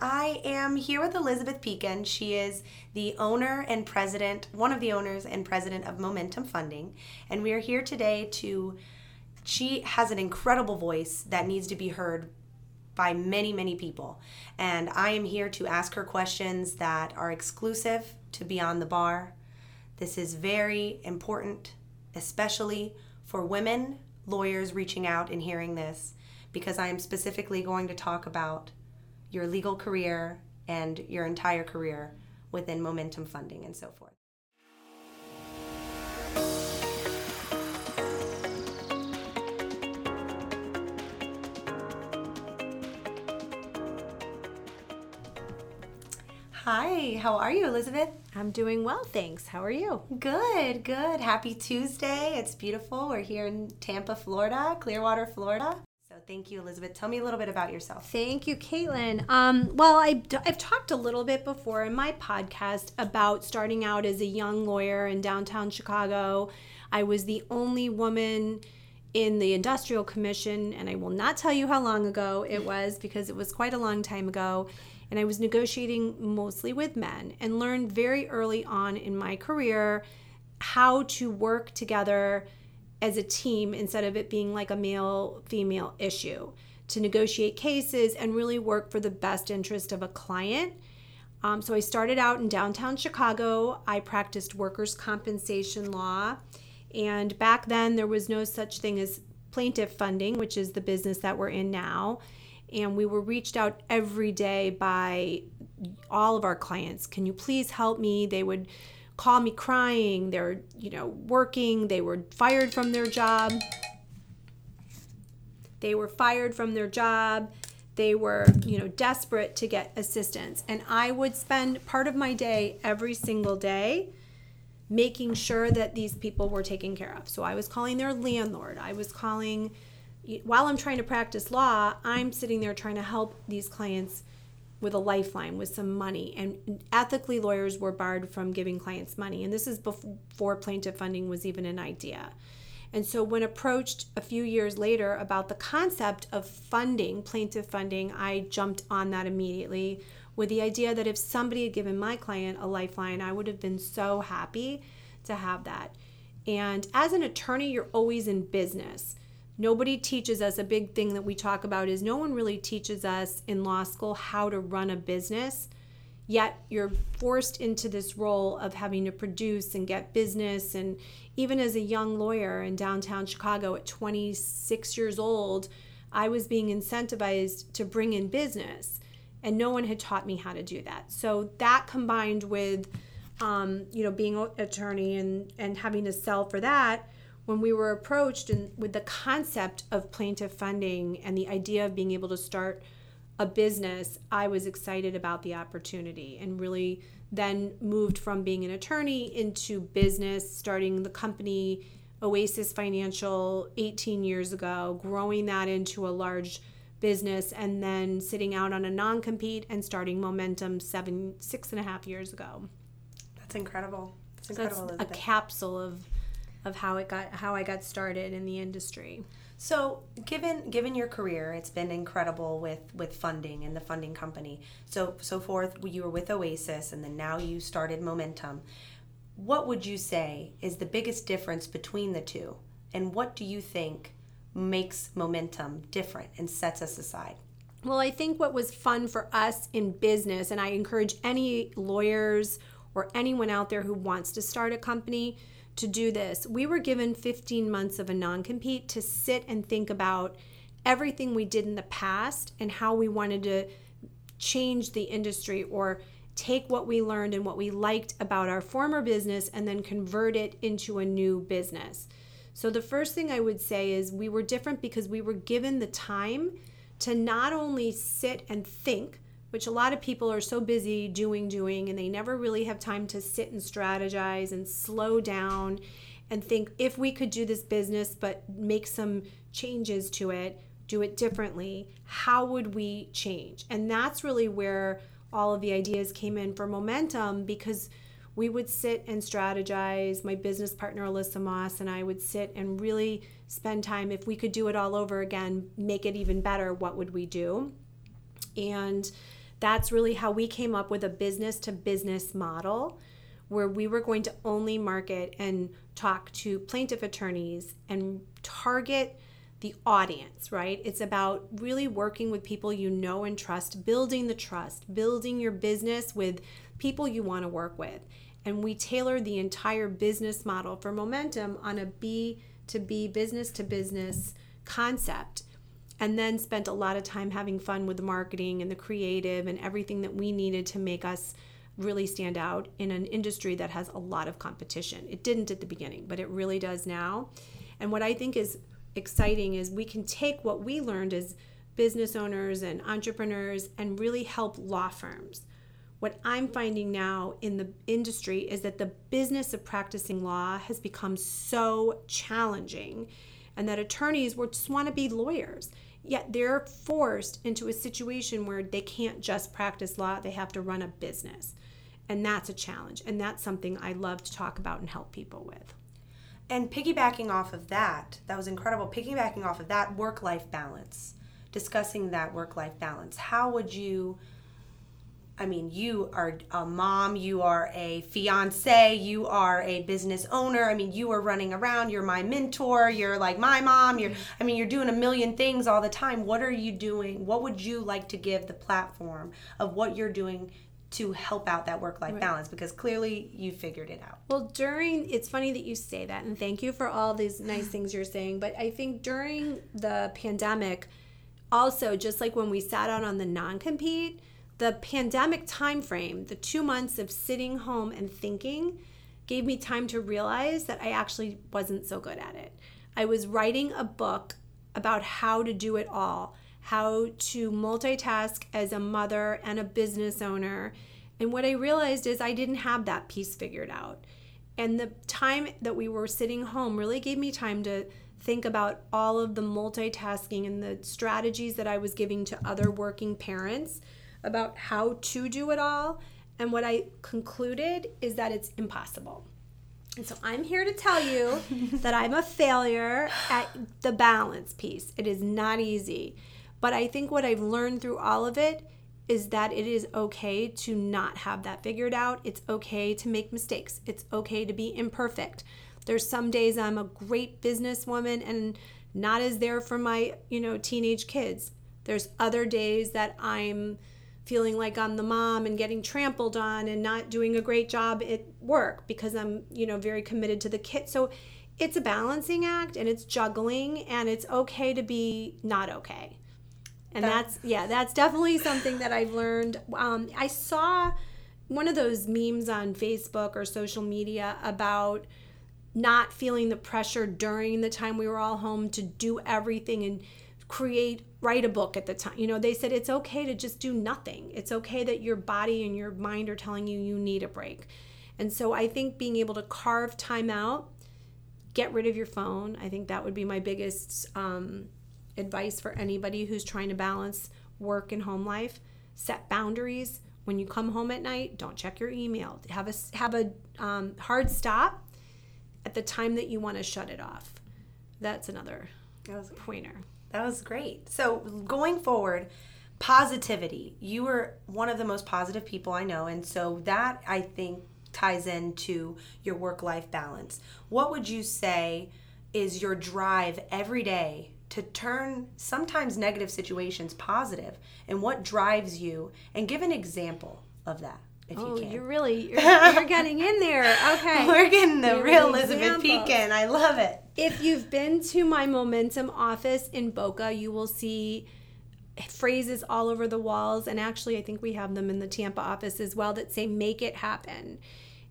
I am here with Elizabeth Pekin. She is the owner and president, one of the owners and president of Momentum Funding. And we are here today to, she has an incredible voice that needs to be heard by many, many people. And I am here to ask her questions that are exclusive to Beyond the Bar. This is very important, especially for women lawyers reaching out and hearing this, because I am specifically going to talk about your legal career and your entire career within momentum funding and so forth. Hi, how are you, Elizabeth? I'm doing well, thanks. How are you? Good, good. Happy Tuesday. It's beautiful. We're here in Tampa, Florida, Clearwater, Florida. Thank you, Elizabeth. Tell me a little bit about yourself. Thank you, Caitlin. Um, well, I, I've talked a little bit before in my podcast about starting out as a young lawyer in downtown Chicago. I was the only woman in the Industrial Commission, and I will not tell you how long ago it was because it was quite a long time ago and I was negotiating mostly with men and learned very early on in my career how to work together as a team instead of it being like a male female issue to negotiate cases and really work for the best interest of a client. Um, so I started out in downtown Chicago. I practiced workers' compensation law. And back then, there was no such thing as plaintiff funding, which is the business that we're in now and we were reached out every day by all of our clients can you please help me they would call me crying they're you know working they were fired from their job. They were fired from their job. They were you know desperate to get assistance. And i would spend part of my day every single day making sure that these people were taken care of. So i was calling their landlord. I was calling while I'm trying to practice law, I'm sitting there trying to help these clients with a lifeline, with some money. And ethically, lawyers were barred from giving clients money. And this is before plaintiff funding was even an idea. And so, when approached a few years later about the concept of funding, plaintiff funding, I jumped on that immediately with the idea that if somebody had given my client a lifeline, I would have been so happy to have that. And as an attorney, you're always in business nobody teaches us a big thing that we talk about is no one really teaches us in law school how to run a business yet you're forced into this role of having to produce and get business. And even as a young lawyer in downtown chicago at 26 years old i was being incentivized to bring in business and no one had taught me how to do that. So that combined with um, you know being an attorney and and having to sell for that when we were approached and with the concept of plaintiff funding and the idea of being able to start a business, I was excited about the opportunity and really then moved from being an attorney into business, starting the company Oasis Financial 18 years ago, growing that into a large business, and then sitting out on a non compete and starting Momentum seven, six and a half years ago. That's incredible. That's incredible. So that's a capsule of of how it got how I got started in the industry. So, given given your career, it's been incredible with with funding and the funding company. So so forth, you were with Oasis, and then now you started Momentum. What would you say is the biggest difference between the two, and what do you think makes Momentum different and sets us aside? Well, I think what was fun for us in business, and I encourage any lawyers or anyone out there who wants to start a company to do this. We were given 15 months of a non compete to sit and think about everything we did in the past and how we wanted to change the industry or take what we learned and what we liked about our former business and then convert it into a new business. So, the first thing I would say is we were different because we were given the time to not only sit and think, which a lot of people are so busy doing, doing, and they never really have time to sit and strategize and slow down and think if we could do this business but make some changes to it, do it differently, how would we change? And that's really where all of the ideas came in for momentum because we would sit and strategize. My business partner, Alyssa Moss, and I would sit and really spend time. If we could do it all over again, make it even better, what would we do? And That's really how we came up with a business to business model where we were going to only market and talk to plaintiff attorneys and target the audience, right? It's about really working with people you know and trust, building the trust, building your business with people you want to work with. And we tailor the entire business model for momentum on a B to B, business to business concept. And then spent a lot of time having fun with the marketing and the creative and everything that we needed to make us really stand out in an industry that has a lot of competition. It didn't at the beginning, but it really does now. And what I think is exciting is we can take what we learned as business owners and entrepreneurs and really help law firms. What I'm finding now in the industry is that the business of practicing law has become so challenging and that attorneys would just want to be lawyers. Yet they're forced into a situation where they can't just practice law, they have to run a business. And that's a challenge. And that's something I love to talk about and help people with. And piggybacking off of that, that was incredible. Piggybacking off of that work life balance, discussing that work life balance, how would you? I mean, you are a mom, you are a fiance, you are a business owner. I mean, you are running around, you're my mentor, you're like my mom, you're I mean, you're doing a million things all the time. What are you doing? What would you like to give the platform of what you're doing to help out that work life right. balance because clearly you figured it out. Well, during it's funny that you say that and thank you for all these nice things you're saying, but I think during the pandemic also just like when we sat out on the non-compete, the pandemic time frame, the 2 months of sitting home and thinking gave me time to realize that I actually wasn't so good at it. I was writing a book about how to do it all how to multitask as a mother and a business owner. And what I realized is I didn't have that piece figured out. And the time that we were sitting home really gave me time to think about all of the multitasking and the strategies that I was giving to other working parents about how to do it all. And what I concluded is that it's impossible. And so I'm here to tell you that I'm a failure at the balance piece. It is not easy. But I think what I've learned through all of it is that it is okay to not have that figured out. It's okay to make mistakes. It's okay to be imperfect. There's some days I'm a great businesswoman and not as there for my, you know, teenage kids. There's other days that I'm feeling like I'm the mom and getting trampled on and not doing a great job at work because I'm, you know, very committed to the kid. So it's a balancing act and it's juggling and it's okay to be not okay and that's yeah that's definitely something that i've learned um, i saw one of those memes on facebook or social media about not feeling the pressure during the time we were all home to do everything and create write a book at the time you know they said it's okay to just do nothing it's okay that your body and your mind are telling you you need a break and so i think being able to carve time out get rid of your phone i think that would be my biggest um, advice for anybody who's trying to balance work and home life. Set boundaries. When you come home at night, don't check your email. Have a have a um, hard stop at the time that you want to shut it off. That's another that was, pointer. That was great. So going forward, positivity. You were one of the most positive people I know, and so that I think ties into your work life balance. What would you say is your drive every day to turn sometimes negative situations positive and what drives you and give an example of that if oh, you can. You're really you're, you're getting in there. Okay. We're getting the real Elizabeth Pekin. I love it. If you've been to my momentum office in Boca, you will see phrases all over the walls and actually I think we have them in the Tampa office as well that say make it happen.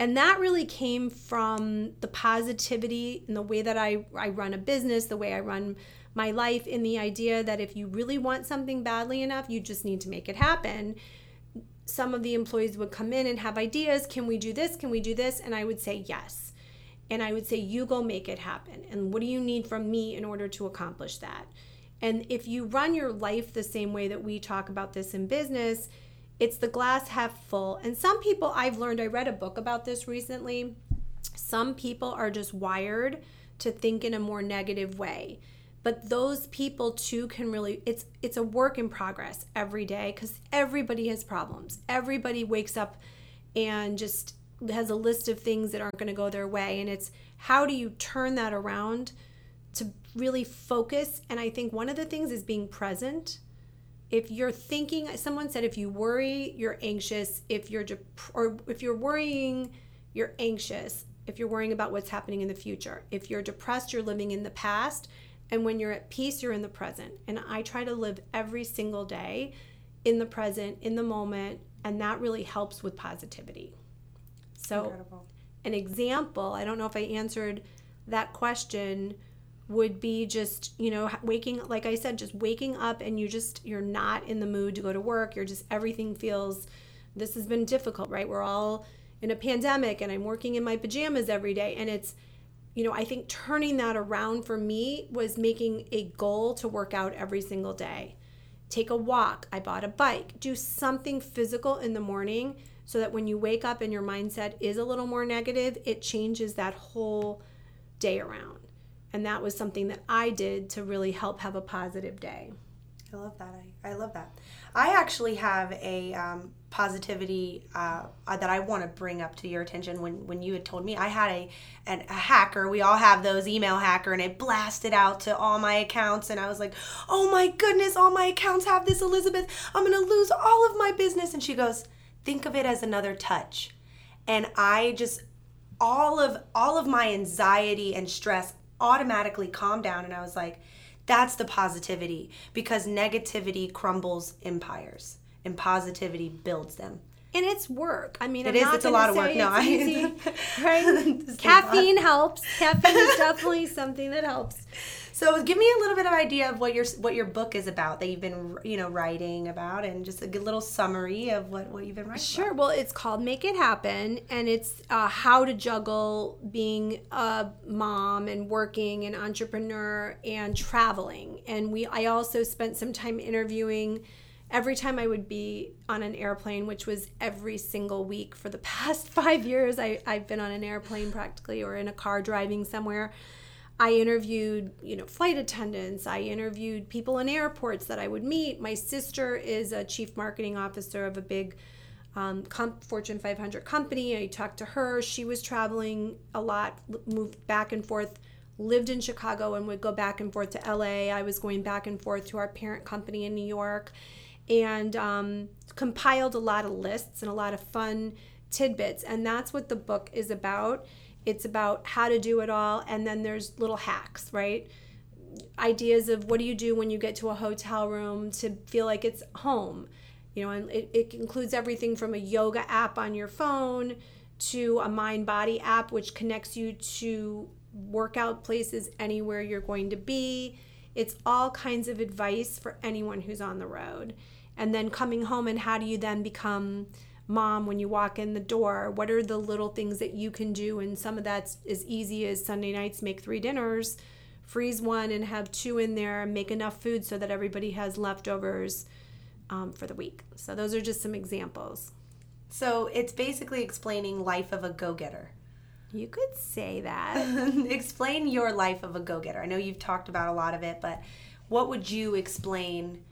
And that really came from the positivity and the way that I, I run a business, the way I run my life in the idea that if you really want something badly enough, you just need to make it happen. Some of the employees would come in and have ideas can we do this? Can we do this? And I would say yes. And I would say, you go make it happen. And what do you need from me in order to accomplish that? And if you run your life the same way that we talk about this in business, it's the glass half full. And some people, I've learned, I read a book about this recently. Some people are just wired to think in a more negative way but those people too can really it's it's a work in progress every day cuz everybody has problems. Everybody wakes up and just has a list of things that aren't going to go their way and it's how do you turn that around to really focus? And I think one of the things is being present. If you're thinking someone said if you worry you're anxious. If you're dep- or if you're worrying you're anxious. If you're worrying about what's happening in the future. If you're depressed you're living in the past. And when you're at peace you're in the present. And i try to live every single day in the present in the moment and that really helps with positivity so Incredible. an example i don't know if i answered that question would be just you know waking like i said just waking up and you just you're not in the mood to go to work. You're just everything feels this has been difficult right? We're all in a pandemic and i'm working in my pajamas every day. And it's you know i think turning that around for me was making a goal to work out every single day. Take a walk. I bought a bike. Do something physical in the morning so that when you wake up and your mindset is a little more negative it changes that whole day around and that was something that I did to really help have a positive day. I love that. I, I love that. I actually have a um, positivity uh, that I want to bring up to your attention. When when you had told me I had a an, a hacker, we all have those email hacker, and it blasted out to all my accounts, and I was like, "Oh my goodness, all my accounts have this, Elizabeth. I'm gonna lose all of my business." And she goes, "Think of it as another touch," and I just all of all of my anxiety and stress automatically calmed down and I was like, that's the positivity because negativity crumbles empires and positivity builds them. And it's work. I mean, it is. it's a lot of work. No, I easy, right? Caffeine helps. Caffeine is definitely something that helps. So give me a little bit of idea of what your what your book is about that you've been you know writing about, and just a good little summary of what what you've been writing. Sure. About. Well, it's called Make It Happen, and it's uh, how to juggle being a mom and working and entrepreneur and traveling. And we I also spent some time interviewing every time I would be on an airplane, which was every single week for the past five years, I, I've been on an airplane practically or in a car driving somewhere. I interviewed, you know, flight attendants. I interviewed people in airports that I would meet. My sister is a chief marketing officer of a big um, comp, Fortune 500 company. I talked to her. She was traveling a lot, moved back and forth, lived in Chicago, and would go back and forth to LA. I was going back and forth to our parent company in New York, and um, compiled a lot of lists and a lot of fun tidbits. And that's what the book is about it's about how to do it all and then there's little hacks right? Ideas of what do you do when you get to a hotel room to feel like it's home? You know and it, it includes everything from a yoga app on your phone to a mind body app which connects you to workout places anywhere you're going to be. It's all kinds of advice for anyone who's on the road. And then coming home and how do you then become mom when you walk in the door what are the little things that you can do? And some of that's as easy as sunday nights make three dinners freeze one and have two in there and make enough food so that everybody has leftovers um, for the week. So those are just some examples. So it's basically explaining life of a go-getter. You could say that. Explain your life of a go-getter. I know you've talked about a lot of it but what would you explain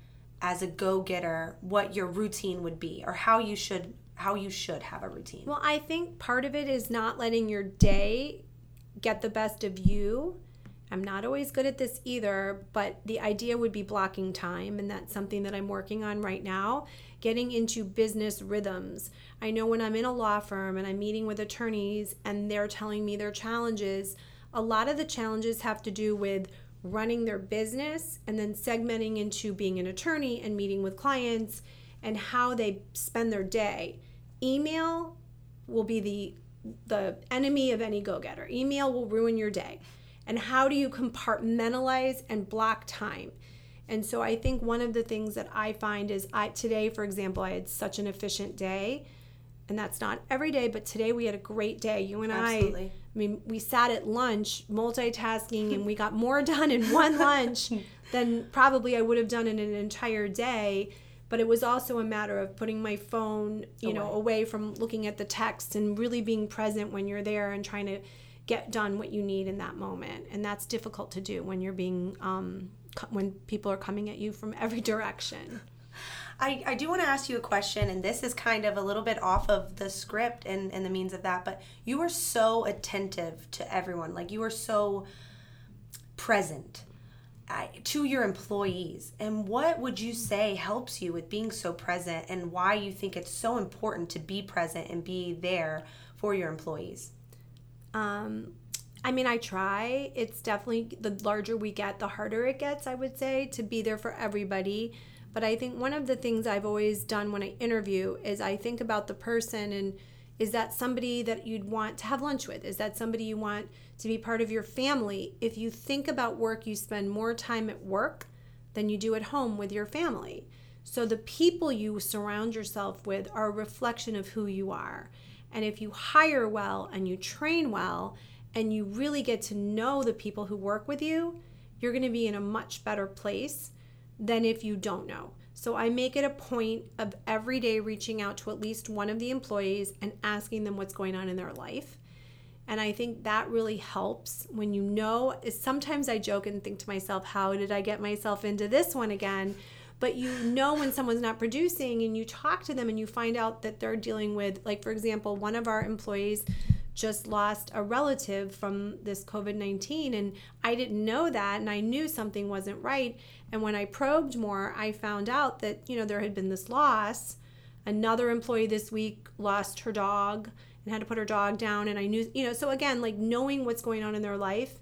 as a go-getter what your routine would be or how you should how you should have a routine. Well, I think part of it is not letting your day get the best of you. I'm not always good at this either, but the idea would be blocking time, and that's something that I'm working on right now. Getting into business rhythms. I know when I'm in a law firm and I'm meeting with attorneys and they're telling me their challenges, a lot of the challenges have to do with running their business and then segmenting into being an attorney and meeting with clients and how they spend their day email will be the the enemy of any go-getter. Email will ruin your day. And how do you compartmentalize and block time? And so I think one of the things that I find is I today for example I had such an efficient day and that's not every day but today we had a great day. You and Absolutely. I I mean we sat at lunch multitasking and we got more done in one lunch than probably I would have done in an entire day but it was also a matter of putting my phone you away. know away from looking at the text and really being present when you're there and trying to get done what you need in that moment and that's difficult to do when you're being um, when people are coming at you from every direction I, I do want to ask you a question, and this is kind of a little bit off of the script and, and the means of that, but you were so attentive to everyone. Like, you were so present to your employees. And what would you say helps you with being so present, and why you think it's so important to be present and be there for your employees? Um, I mean, I try. It's definitely the larger we get, the harder it gets, I would say, to be there for everybody. But I think one of the things I've always done when I interview is I think about the person and is that somebody that you'd want to have lunch with? Is that somebody you want to be part of your family? If you think about work, you spend more time at work than you do at home with your family. So the people you surround yourself with are a reflection of who you are. And if you hire well and you train well and you really get to know the people who work with you, you're going to be in a much better place than if you don't know. So I make it a point of every day reaching out to at least one of the employees and asking them what's going on in their life. And I think that really helps when you know. Sometimes I joke and think to myself, how did I get myself into this one again? But you know when someone's not producing and you talk to them and you find out that they're dealing with, like, for example, one of our employees just lost a relative from this COVID 19. And I didn't know that. And I knew something wasn't right. And when I probed more, I found out that, you know, there had been this loss. Another employee this week lost her dog and had to put her dog down. And I knew, you know, so again, like knowing what's going on in their life,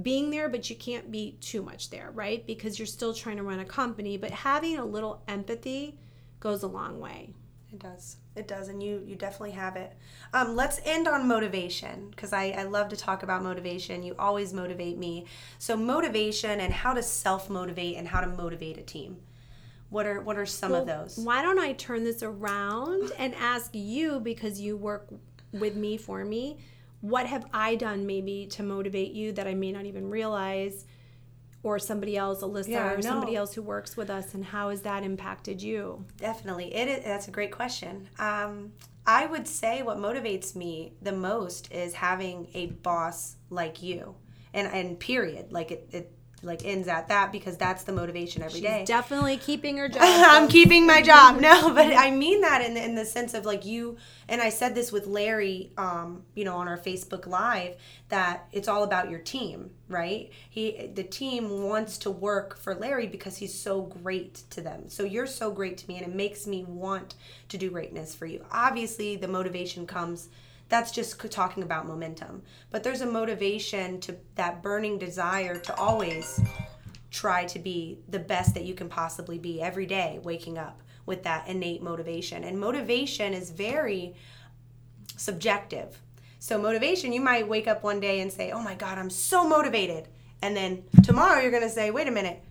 being there, but you can't be too much there, right? Because you're still trying to run a company. But having a little empathy goes a long way. It does. It does, and you you definitely have it. Um, let's end on motivation because I, I love to talk about motivation. You always motivate me. So motivation and how to self motivate and how to motivate a team. What are what are some well, of those? Why don't I turn this around and ask you because you work with me for me. What have I done maybe to motivate you that I may not even realize? Or somebody else, Alyssa, yeah, or somebody else who works with us, and how has that impacted you? Definitely, it is. That's a great question. Um, I would say what motivates me the most is having a boss like you, and and period. Like it, it like ends at that because that's the motivation every She's day. Definitely keeping her job. I'm keeping my job. No, but I mean that in the, in the sense of like you and I said this with Larry, um, you know, on our Facebook Live that it's all about your team, right? He the team wants to work for Larry because he's so great to them. So you're so great to me, and it makes me want to do greatness for you. Obviously, the motivation comes that's just talking about momentum. But there's a motivation to that burning desire to always try to be the best that you can possibly be every day, waking up with that innate motivation. And motivation is very subjective. So, motivation, you might wake up one day and say, Oh my God, I'm so motivated. And then tomorrow you're going to say, Wait a minute,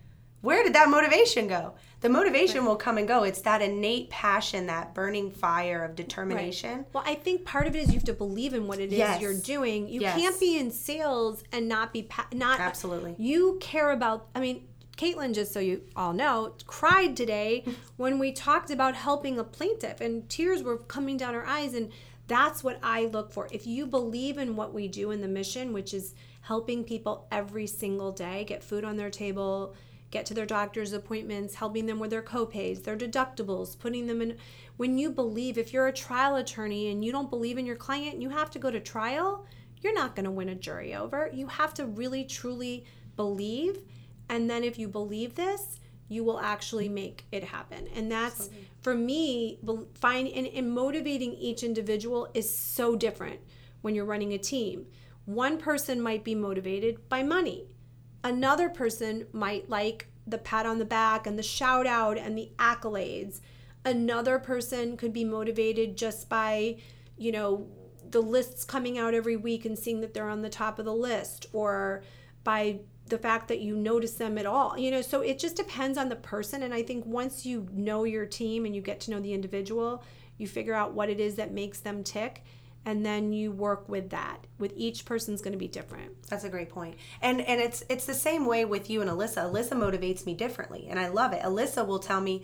where did that motivation go? The motivation right. will come and go. It's that innate passion, that burning fire of determination. Right. Well, I think part of it is you have to believe in what it is yes. you're doing. You yes. can't be in sales and not be pa- not absolutely. You care about. I mean, Caitlin, just so you all know, cried today when we talked about helping a plaintiff, and tears were coming down her eyes. And that's what I look for. If you believe in what we do in the mission, which is helping people every single day get food on their table, get to their doctor's appointments, helping them with their copays, their deductibles, putting them in. When you believe, if you're a trial attorney and you don't believe in your client, and you have to go to trial, you're not going to win a jury over. You have to really, truly believe. And then if you believe this, you will actually make it happen. And that's Absolutely. for me, find and, and motivating each individual is so different when you're running a team. One person might be motivated by money Another person might like the pat on the back and the shout out and the accolades. Another person could be motivated just by, you know, the lists coming out every week and seeing that they're on the top of the list or by the fact that you notice them at all. You know, so it just depends on the person. And I think once you know your team and you get to know the individual, you figure out what it is that makes them tick and then you work with that with each person's going to be different. That's a great point. And and it's it's the same way with you and alyssa. Alyssa motivates me differently and i love it. Alyssa will tell me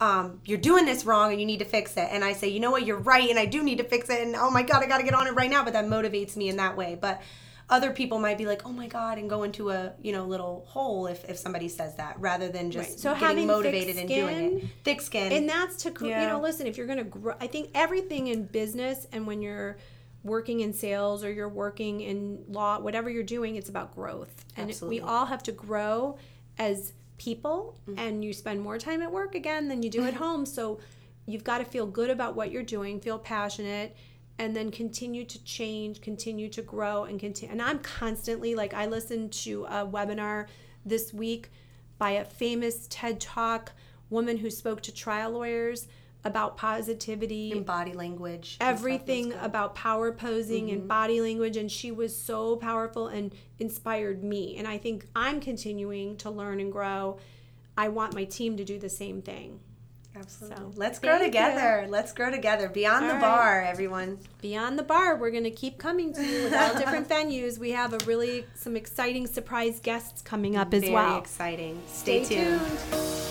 um, you're doing this wrong and you need to fix it. And i say you know what? You're right and i do need to fix it and oh my god i gotta get on it right now. But that motivates me in that way. But other people might be like, "Oh my god," and go into a you know little hole if, if somebody says that, rather than just Right. So getting motivated and doing it. Thick skin. and that's to cr- you know listen if you're going to grow i think everything in business and when you're working in sales or you're working in law whatever you're doing it's about growth and Absolutely. we all have to grow as people mm-hmm. and you spend more time at work again than you do at home so you've got to feel good about what you're doing feel passionate and then continue to change continue to grow and continue and i'm constantly like i listened to a webinar this week by a famous ted talk woman who spoke to trial lawyers about positivity and body language. everything about power posing Mm-hmm. and body language and she was so powerful and inspired me and i think i'm continuing to learn and grow i want my team to do the same thing Absolutely. So, Let's grow thank you. together. Let's grow together. Beyond the All right. bar, everyone. beyond the bar we're going to keep coming to you with all different venues we have a really some exciting surprise guests coming up as Very well Very exciting. Stay, Stay tuned. tuned.